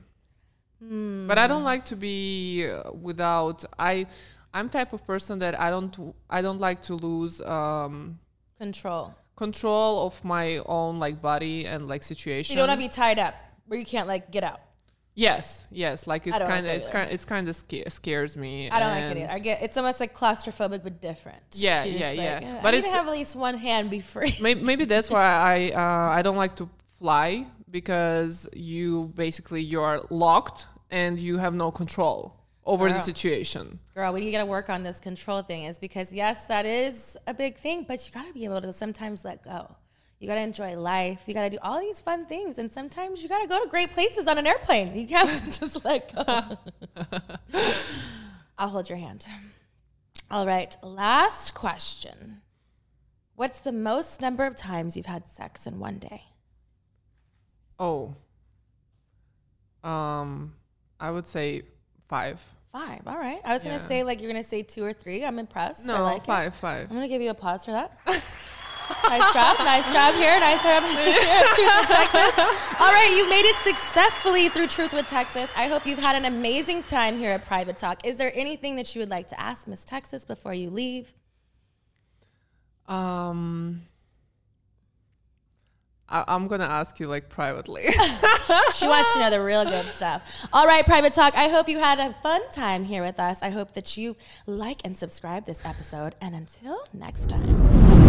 But I don't like to be uh, without. I, I'm type of person that I don't. I don't like to lose um, Control. control of my own like body and like situation. You don't want to be tied up where you can't like get out. Yes, yes. Like it's kind of that it's kind it's kind of sca- scares me. I don't like it either. I get it's almost like claustrophobic but different. Yeah, You're yeah, like, yeah. "Eh, But I need to have at least one hand be free. Maybe, maybe that's why I uh, I don't like to fly because you basically you are locked and you have no control over the situation. Girl, we gotta work on this control thing is because yes, that is a big thing, but you gotta be able to sometimes let go. You gotta enjoy life. You gotta do all these fun things, and sometimes you gotta go to great places on an airplane. You can't (laughs) just let go. (laughs) I'll hold your hand. All right, last question. What's the most number of times you've had sex in one day? Oh. Um I would say 5. Five. All right. I was gonna Yeah. say like you're gonna say two or three. I'm impressed. I No, like it. 5 5. I'm gonna give you applause for that. (laughs) nice job, nice job here, nice job (laughs) Truth with Texas. All right, you made it successfully through Truth with Texas. I hope you've had an amazing time here at Private Talk. Is there anything that you would like to ask Miss Texas before you leave? Um I, I'm gonna ask you like privately. (laughs) She wants to know the real good stuff. All right, Private Talk. I hope you had a fun time here with us. I hope that you like and subscribe this episode. And until next time.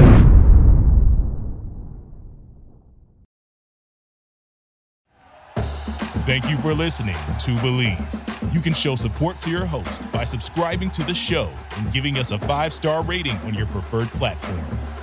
Thank you for listening to Bleav. You can show support to your host by subscribing to the show and giving us a five star rating on your preferred platform.